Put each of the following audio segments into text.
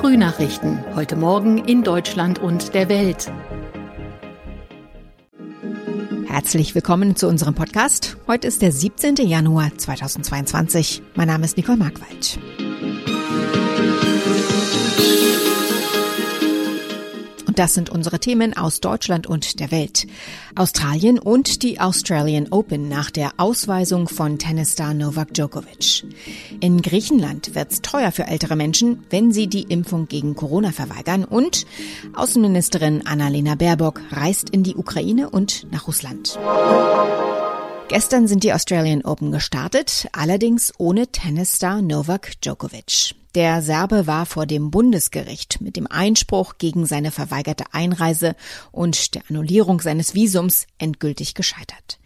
Frühnachrichten. Heute Morgen in Deutschland und der Welt. Herzlich willkommen zu unserem Podcast. Heute ist der 17. Januar 2022. Mein Name ist Nicole Markwald. Das sind unsere Themen aus Deutschland und der Welt. Australien und die Australian Open nach der Ausweisung von Tennisstar Novak Djokovic. In Griechenland wird's teuer für ältere Menschen, wenn sie die Impfung gegen Corona verweigern. Und Außenministerin Annalena Baerbock reist in die Ukraine und nach Russland. Gestern sind die Australian Open gestartet, allerdings ohne Tennisstar Novak Djokovic. Der Serbe war vor dem Bundesgericht mit dem Einspruch gegen seine verweigerte Einreise und der Annullierung seines Visums endgültig gescheitert.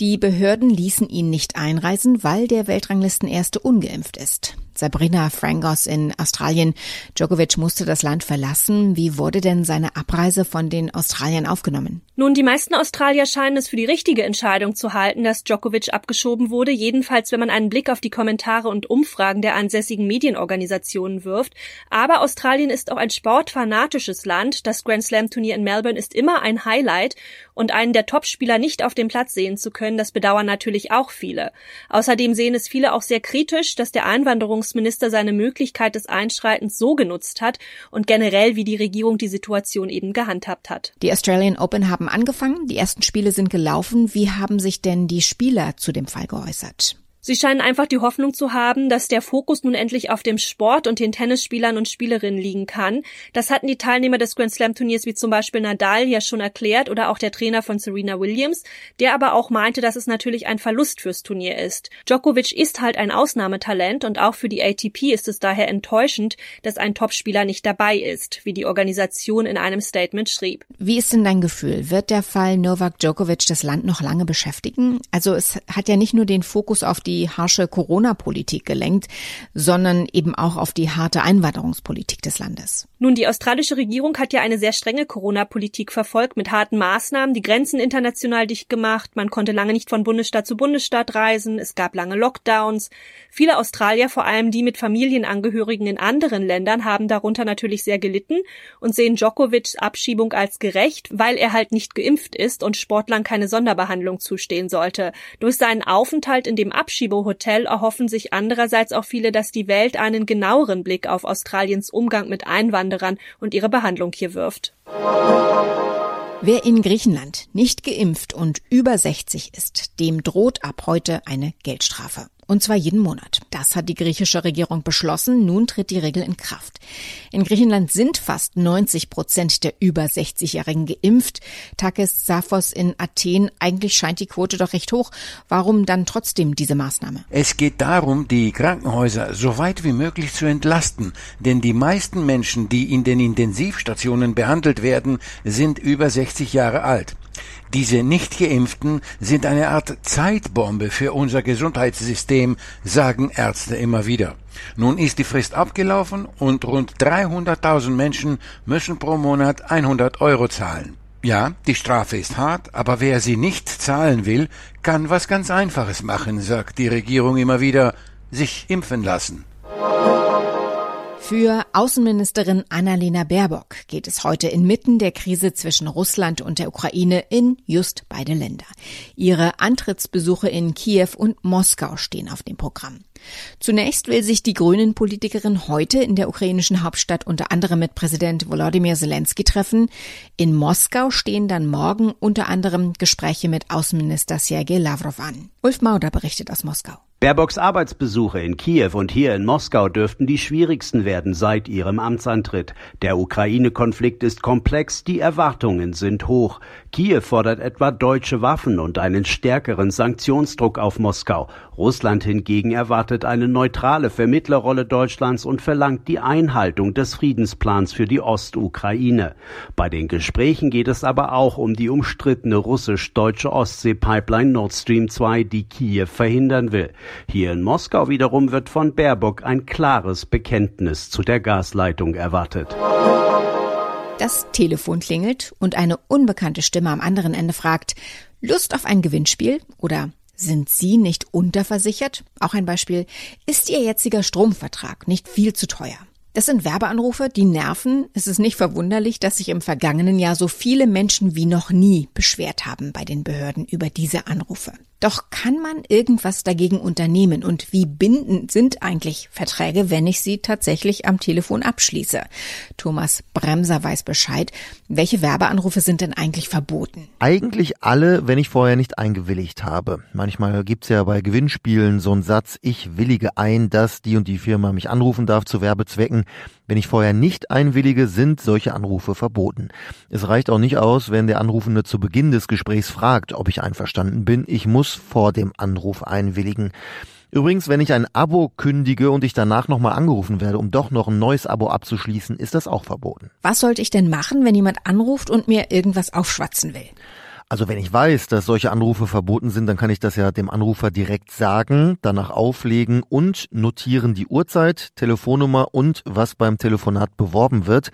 Die Behörden ließen ihn nicht einreisen, weil der Weltranglistenerste ungeimpft ist. Sabrina Frangos in Australien. Djokovic musste das Land verlassen. Wie wurde denn seine Abreise von den Australiern aufgenommen? Nun, die meisten Australier scheinen es für die richtige Entscheidung zu halten, dass Djokovic abgeschoben wurde. Jedenfalls, wenn man einen Blick auf die Kommentare und Umfragen der ansässigen Medienorganisationen wirft. Aber Australien ist auch ein sportfanatisches Land. Das Grand Slam Turnier in Melbourne ist immer ein Highlight und einen der Topspieler nicht auf dem Platz sehen zu können, das bedauern natürlich auch viele. Außerdem sehen es viele auch sehr kritisch, dass der Einwanderungsminister seine Möglichkeit des Einschreitens so genutzt hat und generell, wie die Regierung die Situation eben gehandhabt hat. Die Australian Open haben angefangen, die ersten Spiele sind gelaufen. Wie haben sich denn die Spieler zu dem Fall geäußert? Sie scheinen einfach die Hoffnung zu haben, dass der Fokus nun endlich auf dem Sport und den Tennisspielern und Spielerinnen liegen kann. Das hatten die Teilnehmer des Grand Slam Turniers wie zum Beispiel Nadal ja schon erklärt oder auch der Trainer von Serena Williams, der aber auch meinte, dass es natürlich ein Verlust fürs Turnier ist. Djokovic ist halt ein Ausnahmetalent und auch für die ATP ist es daher enttäuschend, dass ein Topspieler nicht dabei ist, wie die Organisation in einem Statement schrieb. Wie ist denn dein Gefühl? Wird der Fall Novak Djokovic das Land noch lange beschäftigen? Also es hat ja nicht nur den Fokus auf die die harsche Corona-Politik gelenkt, sondern eben auch auf die harte Einwanderungspolitik des Landes. Nun, die australische Regierung hat ja eine sehr strenge Corona-Politik verfolgt mit harten Maßnahmen, die Grenzen international dicht gemacht, man konnte lange nicht von Bundesstaat zu Bundesstaat reisen, es gab lange Lockdowns. Viele Australier, vor allem die mit Familienangehörigen in anderen Ländern, haben darunter natürlich sehr gelitten und sehen Djokovics Abschiebung als gerecht, weil er halt nicht geimpft ist und Sportlern keine Sonderbehandlung zustehen sollte. Durch seinen Aufenthalt in dem Abschiebung Abschiebehotel erhoffen sich andererseits auch viele, dass die Welt einen genaueren Blick auf Australiens Umgang mit Einwanderern und ihre Behandlung hier wirft. Wer in Griechenland nicht geimpft und über 60 ist, dem droht ab heute eine Geldstrafe. Und zwar jeden Monat. Das hat die griechische Regierung beschlossen. Nun tritt die Regel in Kraft. In Griechenland sind fast 90 Prozent der über 60-Jährigen geimpft. Takis Safos in Athen. Eigentlich scheint die Quote doch recht hoch. Warum dann trotzdem diese Maßnahme? Es geht darum, die Krankenhäuser so weit wie möglich zu entlasten. Denn die meisten Menschen, die in den Intensivstationen behandelt werden, sind über 60 Jahre alt. Diese Nichtgeimpften sind eine Art Zeitbombe für unser Gesundheitssystem, sagen Ärzte immer wieder. Nun ist die Frist abgelaufen und rund 300.000 Menschen müssen pro Monat 100 Euro zahlen. Ja, die Strafe ist hart, aber wer sie nicht zahlen will, kann was ganz Einfaches machen, sagt die Regierung immer wieder, sich impfen lassen. Für Außenministerin Annalena Baerbock geht es heute inmitten der Krise zwischen Russland und der Ukraine in just beide Länder. Ihre Antrittsbesuche in Kiew und Moskau stehen auf dem Programm. Zunächst will sich die Grünen-Politikerin heute in der ukrainischen Hauptstadt unter anderem mit Präsident Volodymyr Zelensky treffen. In Moskau stehen dann morgen unter anderem Gespräche mit Außenminister Sergei Lavrov an. Ulf Mauder berichtet aus Moskau. Baerbocks Arbeitsbesuche in Kiew und hier in Moskau dürften die schwierigsten werden seit ihrem Amtsantritt. Der Ukraine-Konflikt ist komplex, die Erwartungen sind hoch. Kiew fordert etwa deutsche Waffen und einen stärkeren Sanktionsdruck auf Moskau. Russland hingegen erwartet eine neutrale Vermittlerrolle Deutschlands und verlangt die Einhaltung des Friedensplans für die Ostukraine. Bei den Gesprächen geht es aber auch um die umstrittene russisch-deutsche Ostsee-Pipeline Nord Stream 2, die Kiew verhindern will. Hier in Moskau wiederum wird von Baerbock ein klares Bekenntnis zu der Gasleitung erwartet. Das Telefon klingelt und eine unbekannte Stimme am anderen Ende fragt, Lust auf ein Gewinnspiel oder sind Sie nicht unterversichert? Auch ein Beispiel, ist Ihr jetziger Stromvertrag nicht viel zu teuer? Das sind Werbeanrufe, die nerven. Es ist nicht verwunderlich, dass sich im vergangenen Jahr so viele Menschen wie noch nie beschwert haben bei den Behörden über diese Anrufe. Doch kann man irgendwas dagegen unternehmen? Und wie bindend sind eigentlich Verträge, wenn ich sie tatsächlich am Telefon abschließe? Thomas Bremser weiß Bescheid. Welche Werbeanrufe sind denn eigentlich verboten? Eigentlich alle, wenn ich vorher nicht eingewilligt habe. Manchmal gibt's ja bei Gewinnspielen so einen Satz, ich willige ein, dass die und die Firma mich anrufen darf zu Werbezwecken. Wenn ich vorher nicht einwillige, sind solche Anrufe verboten. Es reicht auch nicht aus, wenn der Anrufende zu Beginn des Gesprächs fragt, ob ich einverstanden bin. Ich muss vor dem Anruf einwilligen. Übrigens, wenn ich ein Abo kündige und ich danach nochmal angerufen werde, um doch noch ein neues Abo abzuschließen, ist das auch verboten. Was sollte ich denn machen, wenn jemand anruft und mir irgendwas aufschwatzen will? Also wenn ich weiß, dass solche Anrufe verboten sind, dann kann ich das ja dem Anrufer direkt sagen, danach auflegen und notieren die Uhrzeit, Telefonnummer und was beim Telefonat beworben wird.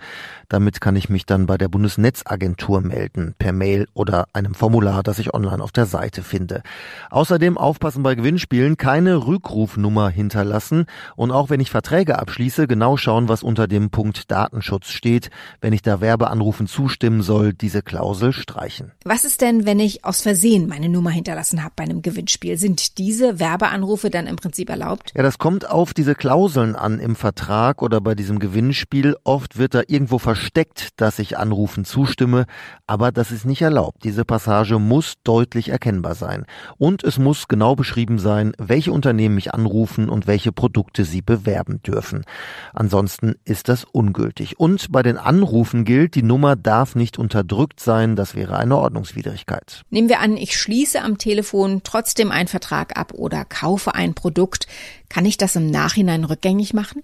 Damit kann ich mich dann bei der Bundesnetzagentur melden, per Mail oder einem Formular, das ich online auf der Seite finde. Außerdem aufpassen bei Gewinnspielen, keine Rückrufnummer hinterlassen und auch wenn ich Verträge abschließe, genau schauen, was unter dem Punkt Datenschutz steht. Wenn ich da Werbeanrufen zustimmen soll, diese Klausel streichen. Was ist denn, wenn ich aus Versehen meine Nummer hinterlassen habe bei einem Gewinnspiel? Sind diese Werbeanrufe dann im Prinzip erlaubt? Ja, das kommt auf diese Klauseln an im Vertrag oder bei diesem Gewinnspiel. Oft wird da irgendwo versteckt, dass ich Anrufen zustimme, aber das ist nicht erlaubt. Diese Passage muss deutlich erkennbar sein. Und es muss genau beschrieben sein, welche Unternehmen mich anrufen und welche Produkte sie bewerben dürfen. Ansonsten ist das ungültig. Und bei den Anrufen gilt, die Nummer darf nicht unterdrückt sein. Das wäre eine Ordnungswidrigkeit. Schwierigkeit. Nehmen wir an, ich schließe am Telefon trotzdem einen Vertrag ab oder kaufe ein Produkt. Kann ich das im Nachhinein rückgängig machen?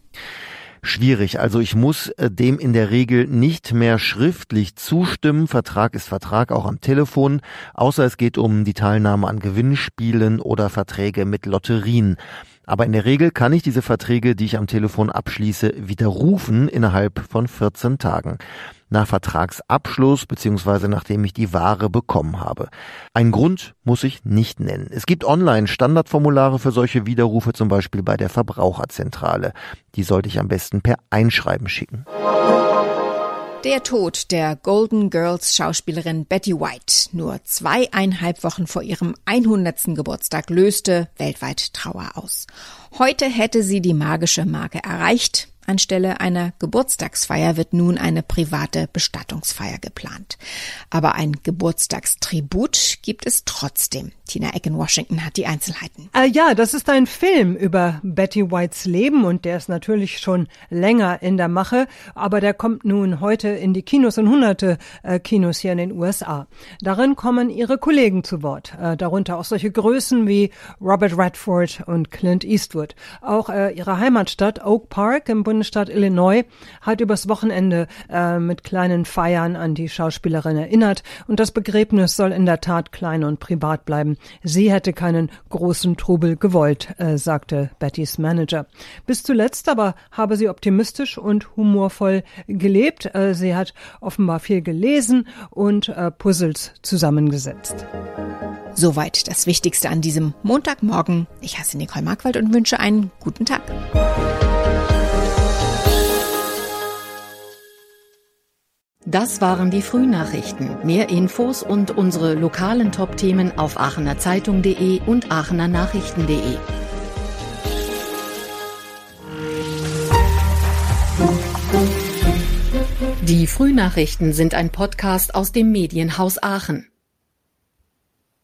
schwierig. Also ich muss äh, dem in der Regel nicht mehr schriftlich zustimmen. Vertrag ist Vertrag auch am Telefon, außer es geht um die Teilnahme an Gewinnspielen oder Verträge mit Lotterien. Aber in der Regel kann ich diese Verträge, die ich am Telefon abschließe, widerrufen innerhalb von 14 Tagen nach Vertragsabschluss bzw. nachdem ich die Ware bekommen habe. Ein Grund muss ich nicht nennen. Es gibt online Standardformulare für solche Widerrufe, zum Beispiel bei der Verbraucherzentrale. Die sollte ich am besten per Einschreiben schicken. Der Tod der Golden Girls Schauspielerin Betty White nur zweieinhalb Wochen vor ihrem 100. Geburtstag löste weltweit Trauer aus. Heute hätte sie die magische Marke erreicht. Anstelle einer Geburtstagsfeier wird nun eine private Bestattungsfeier geplant. Aber ein Geburtstagstribut gibt es trotzdem. Tina Eck in Washington hat die Einzelheiten. Äh, ja, das ist ein Film über Betty Whites Leben und der ist natürlich schon länger in der Mache, aber der kommt nun heute in die Kinos und hunderte äh, Kinos hier in den USA. Darin kommen ihre Kollegen zu Wort, äh, darunter auch solche Größen wie Robert Redford und Clint Eastwood. Auch äh, ihre Heimatstadt Oak Park im Bundesstaat Illinois hat übers Wochenende äh, mit kleinen Feiern an die Schauspielerin erinnert und das Begräbnis soll in der Tat klein und privat bleiben. Sie hätte keinen großen Trubel gewollt, äh, sagte Bettys Manager. Bis zuletzt aber habe sie optimistisch und humorvoll gelebt. Äh, sie hat offenbar viel gelesen und äh, Puzzles zusammengesetzt. Soweit das Wichtigste an diesem Montagmorgen. Ich heiße Nicole Markwald und wünsche einen guten Tag. Das waren die Frühnachrichten. Mehr Infos und unsere lokalen Top-Themen auf aachenerzeitung.de und aachenernachrichten.de. Die Frühnachrichten sind ein Podcast aus dem Medienhaus Aachen.